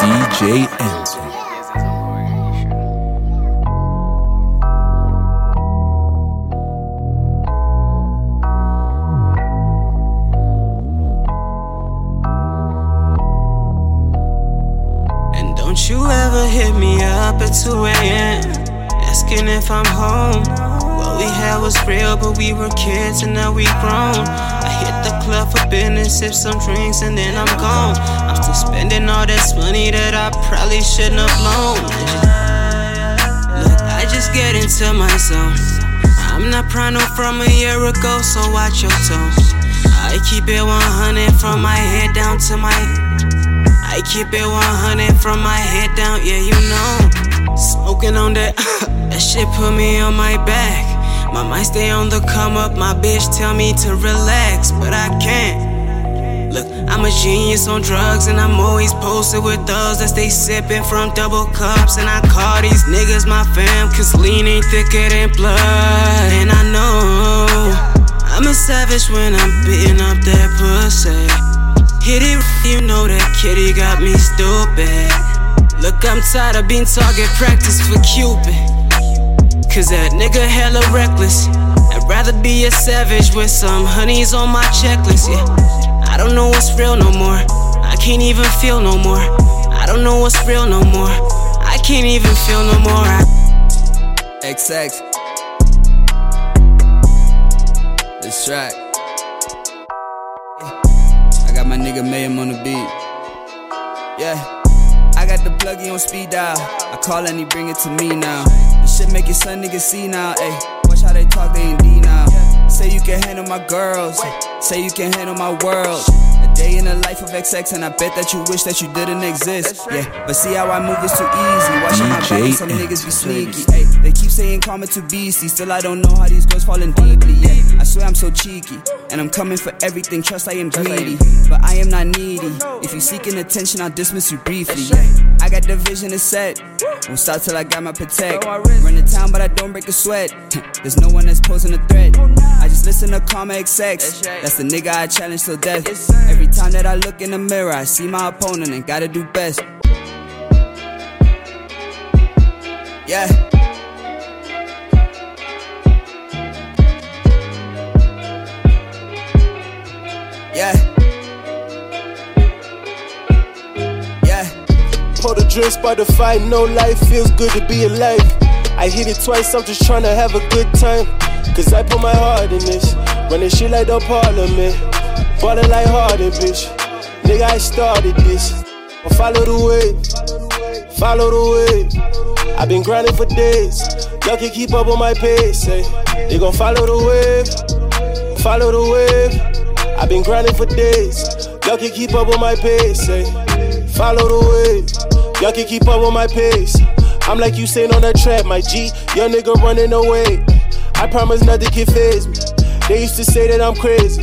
DJ Enzo. And don't you ever hit me up at 2 a.m. Asking if I'm home. We had was real, but we were kids and now we grown. I hit the club for business, sip some drinks, and then I'm gone. I'm still spending all this money that I probably shouldn't have blown. Look, I just get into my zone. I'm not Prano from a year ago, so watch your tone. I keep it 100 from my head down to my I keep it 100 from my head down, yeah, you know. Smoking on that, that shit put me on my back. My mind stay on the come up, my bitch tell me to relax, but I can't. Look, I'm a genius on drugs, and I'm always posted with those that stay sipping from double cups. And I call these niggas my fam, cause lean ain't thicker than blood. And I know I'm a savage when I'm beating up that pussy. Hit it, you know that kitty got me stupid. Look, I'm tired of being target practice for Cupid. Cause that nigga hella reckless. I'd rather be a savage with some honeys on my checklist, yeah. I don't know what's real no more. I can't even feel no more. I don't know what's real no more. I can't even feel no more. I XX. This track. I got my nigga Mayhem on the beat. Yeah. I got the pluggy on speed dial. I call and he bring it to me now. This shit make your son niggas see now. Ayy, watch how they talk, they in D now. Say you can handle my girls. Say you can handle my world. A day in the life of XX, and I bet that you wish that you didn't exist. Yeah, but see how I move is too easy. Watching my back, some niggas be sneaky. Ayy, they keep saying karma too beastie. Still, I don't know how these girls falling deeply. Yeah, I swear I'm so cheeky. And I'm coming for everything, trust I am greedy. But I am not needy. If you seeking attention, I'll dismiss you briefly. I got the vision to set. Won't stop till I got my protect. Run the town, but I don't break a sweat. There's no one that's posing a threat. I just listen to Karma XX. That's the nigga I challenge till death. Every time that I look in the mirror, I see my opponent and gotta do best. Yeah. Drinks by fight, no life feels good to be alive. I hit it twice, I'm just trying to have a good time. Cause I put my heart in this. Running shit like the parliament. Ballin' like Harden, bitch. Nigga, I started this. I follow the way. Follow the way. I've been grinding for days. Y'all can keep up on my pace. Say. They gon' follow the wave. Follow the wave. I've been grinding for days. Y'all can keep up on my pace. Say. Follow the wave. Y'all can keep up with my pace. I'm like you saying on that trap, my G. Young nigga running away. I promise nothing can phase me. They used to say that I'm crazy.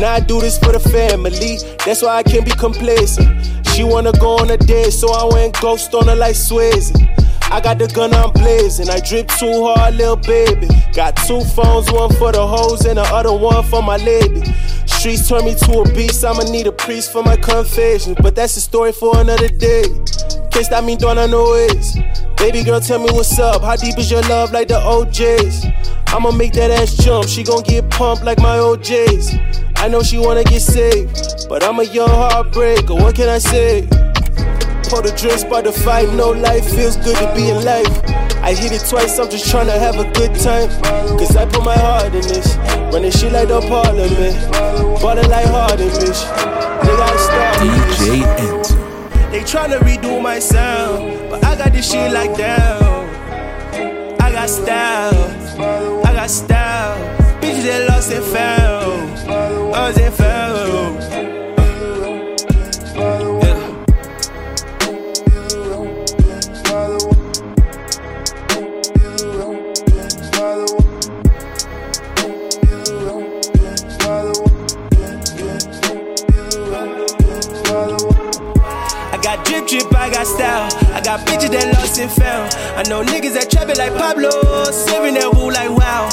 Now I do this for the family. That's why I can't be complacent. She wanna go on a date, so I went ghost on her like Swayze. I got the gun, I'm blazing. I drip too hard, little baby. Got two phones, one for the hoes and the other one for my lady. Streets turn me to a beast, I'ma need a priest for my confession. But that's a story for another day. Can't stop me doing no ways. Baby girl, tell me what's up. How deep is your love like the OJs? I'ma make that ass jump. She gon' get pumped like my OJs. I know she wanna get saved, but I'm a young heartbreaker. What can I say? Pour the drinks by the fight, no life feels good to be alive. I hit it twice, I'm just tryna have a good time. Cause I put my heart in this. Running shit like the parliament. Ballin' like Harden, bitch. Nigga, I started DJ. They tryna redo my sound, but I got this shit like down. I got style, I got style. Bitches that lost and found, lost and found. Got bitches that lost and found. I know niggas that trap it like Pablo, serving that woo like wow.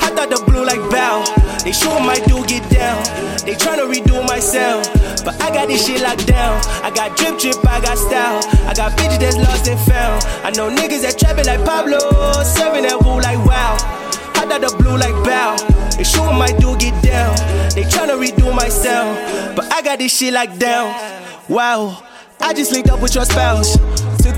I thought the blue like bow. They sure my do get down. They tryna redo my sound. But I got this shit locked down. I got drip drip, I got style. I got bitches that's lost and found. I know niggas that trapping like Pablo, serving that woo like wow. I thought the blue like bow. They sure my do get down. They tryna redo my sound. But I got this shit locked down. Wow. I just linked up with your spouse.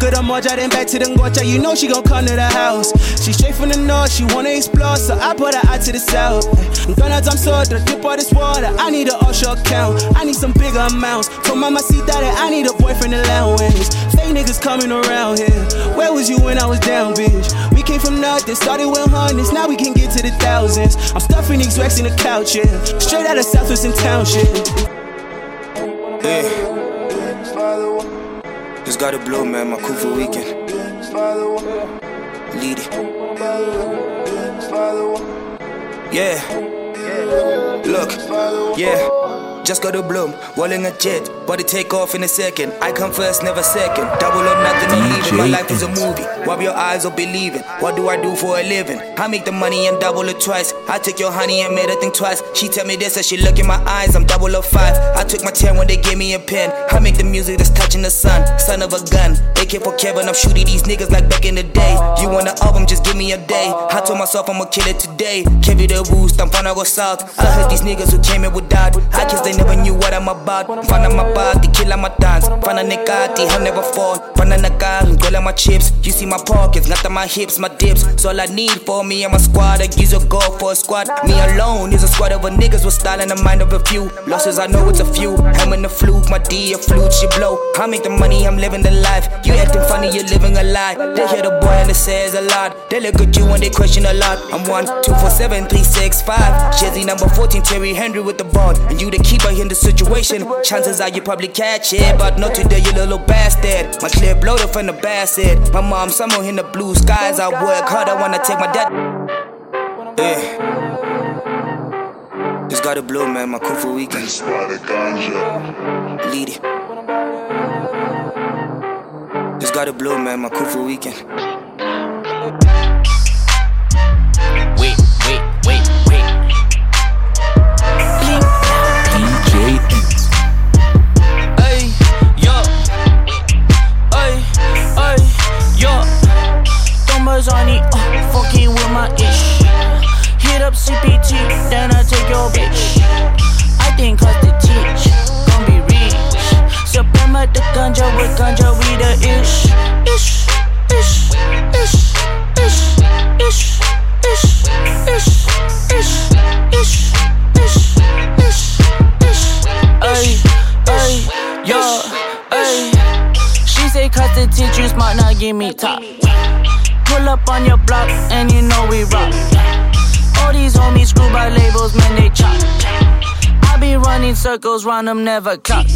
Took her to Moja, then back to the Ngocha. You know she gon' come to the house. She straight from the north, she wanna explore, so I put her out to the south. I'm gonna jump so the dip all this water. I need an offshore account. I need some bigger amounts. Told mama see that I need a boyfriend allowance. Fake niggas coming around here. Where was you when I was down, bitch? We came from nothing, started with hundreds, now we can get to the thousands. I'm stuffing these racks in the couch, yeah. Straight out of Southwest Township. Yeah. Just got a blow, man, my crew for weekend. Lead it. Yeah. Look, yeah. Just got a bloom, walling a jet, body take off in a second. I come first, never second. Double or nothing, or even. My life is a movie. Rub your eyes or believe it. What do I do for a living? I make the money and double it twice. I took your honey and made her think twice. She tell me this as she look in my eyes. I'm double or five. I took my 10 when they gave me a pen. I make the music that's touching the sun. Son of a gun. AK for Kevin, I'm shooting these niggas like back in the day. You want the album, just give me a day. I told myself I'ma kill it today. Kevin the roost, I'm finna go south. I heard these niggas who came in with that. I guess they never knew what I'm about. Fana my body, kill my dance. Fana nekati, I'll never fall. Fana nagal, girl my chips. You see my pockets, not on my hips, my dips. So all I need for me and my squad, I use a goal for a squad. Me alone is a squad of a niggas with style and the mind of a few. Losses, I know it's a few. I'm in the fluke, my D a flute, she blow. I make the money, I'm living the life. You acting funny, you're living a lie. They hear the boy and it says a lot. They look at you and they question a lot. I'm one, two, four, seven, three, six, five. Jazzy number 14, Thierry Henry with the ball. And you the keeper in the situation. Chances are you probably catch it, but not today, you little bastard. My clear bloater from the bastard. My mom, somewhere in the blue skies. I work hard, I wanna take my dad. Yeah. Just got a blow, man. My crew for weekend. Lead it. Just got a blow, man. My crew for weekend. Me top. Pull up on your block and you know we rock. All these homies screw by labels, man, they chop. I be running circles round them, never clock.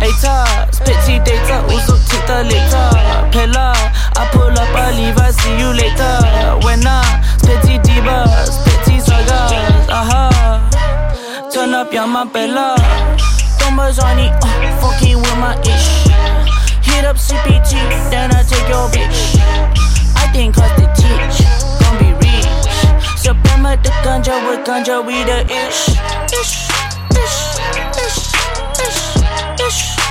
Hater, spitty data, also tita later. Pella, I pull up, I leave, I see you later. When I spitty diva, spitty sagas, aha. Turn up, yeah, my bella. Thumbers on it, uh, fucking with my ish. Hit up CPT, then I take your bitch. I think cause the teach, gon' be rich. September the ganja with ganja, we the. Ish, ish, ish, ish, ish, ish, ish,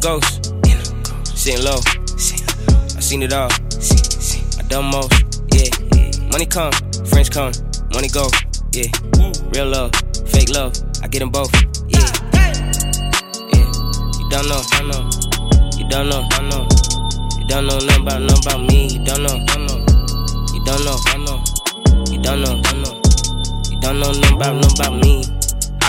ghost, sitting low. I seen it all. I done most. Yeah, money come, friends come, money go. Yeah, real love, fake love. I get them both. Yeah, yeah. You don't know, don't know. You don't know, don't know. You don't know nothing about, nothing about me. You don't know, don't know. You don't know, don't know. You don't know, don't know. You don't know nothing about, nothing about me.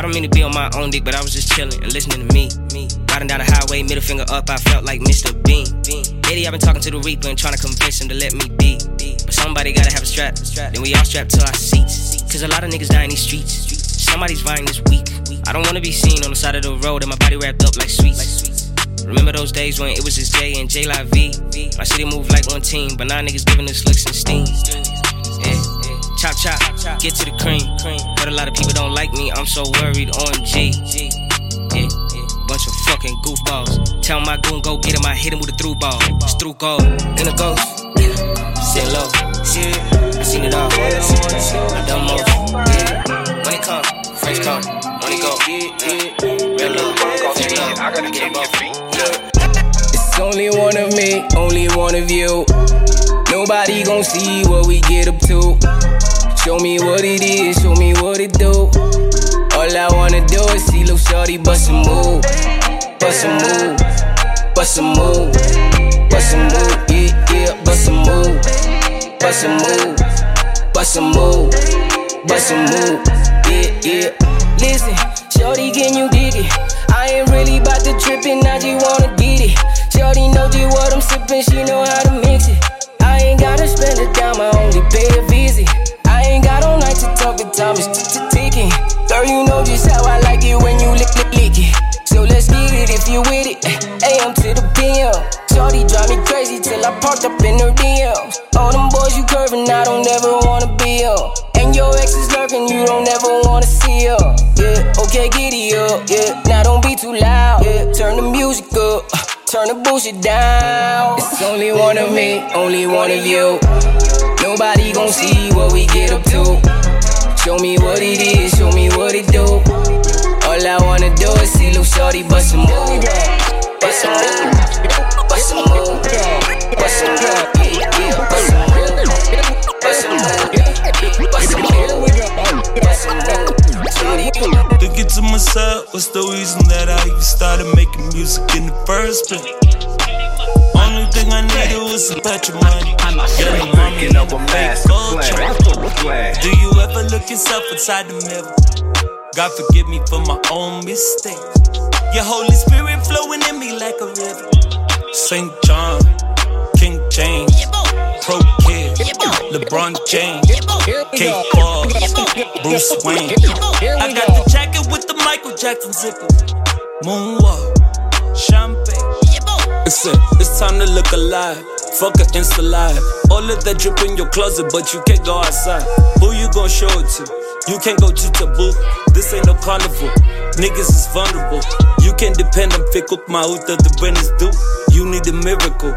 I don't mean to be on my own dick, but I was just chilling and listening to me. me. Riding down the highway, middle finger up, I felt like Mr. Bean. Lately, I've been talking to the Reaper and trying to convince him to let me be. But somebody gotta have a strap. Then we all strapped to our seats. Cause a lot of niggas die in these streets. Somebody's vying this week. I don't wanna be seen on the side of the road and my body wrapped up like sweets. Remember those days when it was just J and J Live V? My city moved like one team, but now niggas giving us looks and steam. Yeah, chop chop, get to the cream. But a lot of people don't like me, I'm so worried. on OMG. Yeah, bunch of fucking goofballs. Tell my goon go get him, I hit him with a through ball. It's through gold, in a ghost. Sit low, shit, I seen it all. I done more. Yeah, money come, friends come, money go. Real love, I gotta get both. It's only one of me, only one of you. Nobody gon' see what we get up to. Show me what it is, show me what it do. All I wanna do is see little shorty bust a move, bust a move, bust a move, bust a move, yeah, yeah, bust a move, bust a move, bust a move, bust a move, yeah, yeah. Listen, shorty, can you dig it? I ain't really about to trip and I just wanna get it. Shorty know just what I'm sippin', she know how to mix it. Up in her DMs. All them boys you curving, I don't ever wanna be on. And your ex is lurking, you don't ever wanna see her. Yeah, okay, giddy up. Yeah, now don't be too loud. Yeah, turn the music up. Turn the bullshit down. It's only one of me, only one of you. Nobody gon' see what we get up to. Show me what it is, show me what it do. All I wanna do is see little shorty bust a move. Bust a move. Bust a move. A a a a a. Shorty, Thinking to myself, what's the reason that I even started making music in the first place? Only thing I needed was some petrol money. I'm not getting mommy in a fake gold chain. Do you ever look yourself inside the mirror? God forgive me for my own mistakes. Your Holy Spirit flowing in me like a river. St. John, King James, Pro Kid, LeBron James, Kate Paul, Bruce Wayne. I got the jacket with the Michael Jackson zipper. Moonwalk, champagne. Listen, it's time to look alive. Fuck a Insta live. All of that drip in your closet, but you can't go outside. Who you gon' show it to? You can't go to taboo. This ain't no carnival. Niggas is vulnerable. You can depend on fickle mauta, the brand is due. You need a miracle.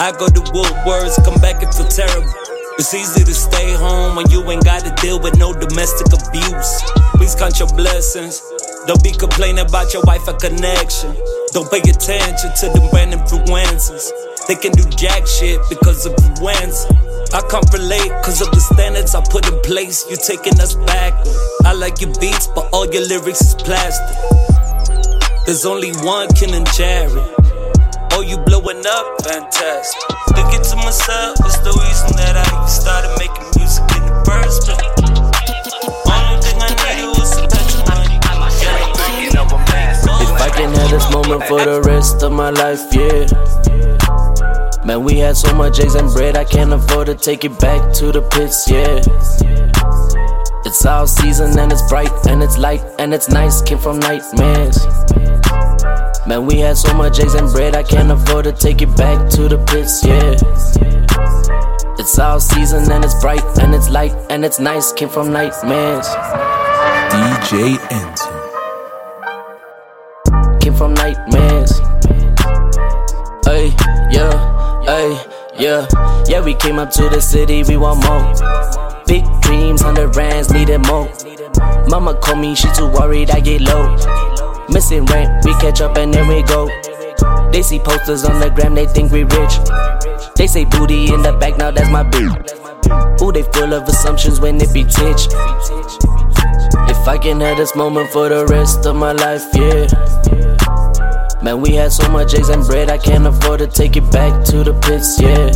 I go to Woodwards, come back and feel terrible. It's easy to stay home when you ain't gotta deal with no domestic abuse. Please count your blessings. Don't be complaining about your wife a connection. Don't pay attention to them brand influences. They can do jack shit because of influenza. I can't relate cause of the standards I put in place. You taking us back. I like your beats, but all your lyrics is plastic. There's only one Ken and Jerry. Oh, you blowing up? Fantastic. Thinking to myself, it's the reason that I even started making music in the first place? Only thing I needed was some petrol money. If I can have this moment for the rest of my life, yeah. Man, we had so much eggs and bread, I can't afford to take it back to the pits, yeah. It's all season and it's bright and it's light and it's nice, came from nightmares. Man, we had so much eggs and bread, I can't afford to take it back to the pits, yeah. It's all season and it's bright and it's light and it's nice, came from nightmares. DJ Enzo. came from nightmares. Hey, yeah, hey, yeah, yeah. We came up to the city, we want more. Big dreams, hundred rands, needed more. Mama called me, she too worried, I get low. Missing rent, we catch up and then we go. They see posters on the gram, they think we rich. They say booty in the back, now that's my bitch. Ooh, they full of assumptions when it be titch. If I can have this moment for the rest of my life, yeah. Man, we had so much eggs and bread, I can't afford to take it back to the pits, yeah.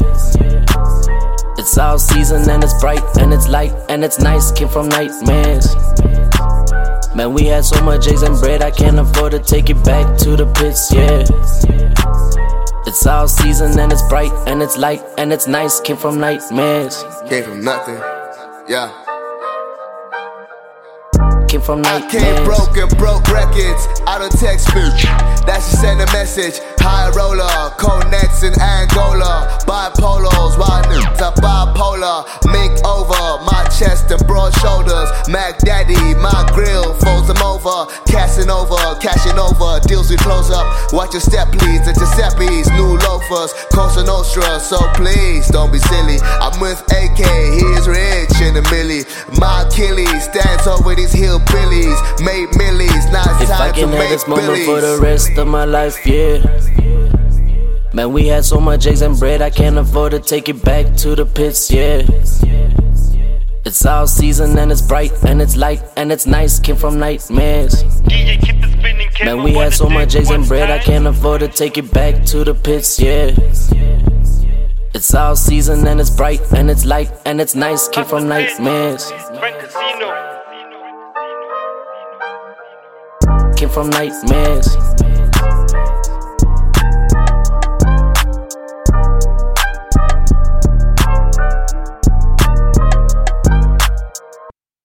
It's all season and it's bright and it's light and it's nice, came from nightmares. Man, we had so much eggs and bread, I can't afford to take it back to the pits, yeah. It's all season and it's bright and it's light and it's nice, came from nightmares. Came from nothing. Yeah. Came from I nightmares. came broke and broke records out of textbook. That she sent a message. High roller, cold in Angola. Bipolos, why niggas are bipolar. Mink over my chest and broad shoulders. Mac Daddy, my grill, folds them over. Casting over, cashing over, deals we close up. Watch your step, please. The Giuseppe's, new loafers, Cosa Nostra. So please don't be silly. I'm with AK, he's rich in a milli. My Achilles stands over these hillbillies. Made millies, now it's If I time to can have make this moment billies. for the rest of my life, yeah. Man, we had so much eggs and bread, I can't afford to take it back to the pits, yeah. It's all season and it's bright and it's light and it's nice, came from nightmares. Man, we had so much eggs and bread, I can't afford to take it back to the pits, yeah. It's all season and it's bright and it's light and it's nice, came from nightmares. Came from nightmares.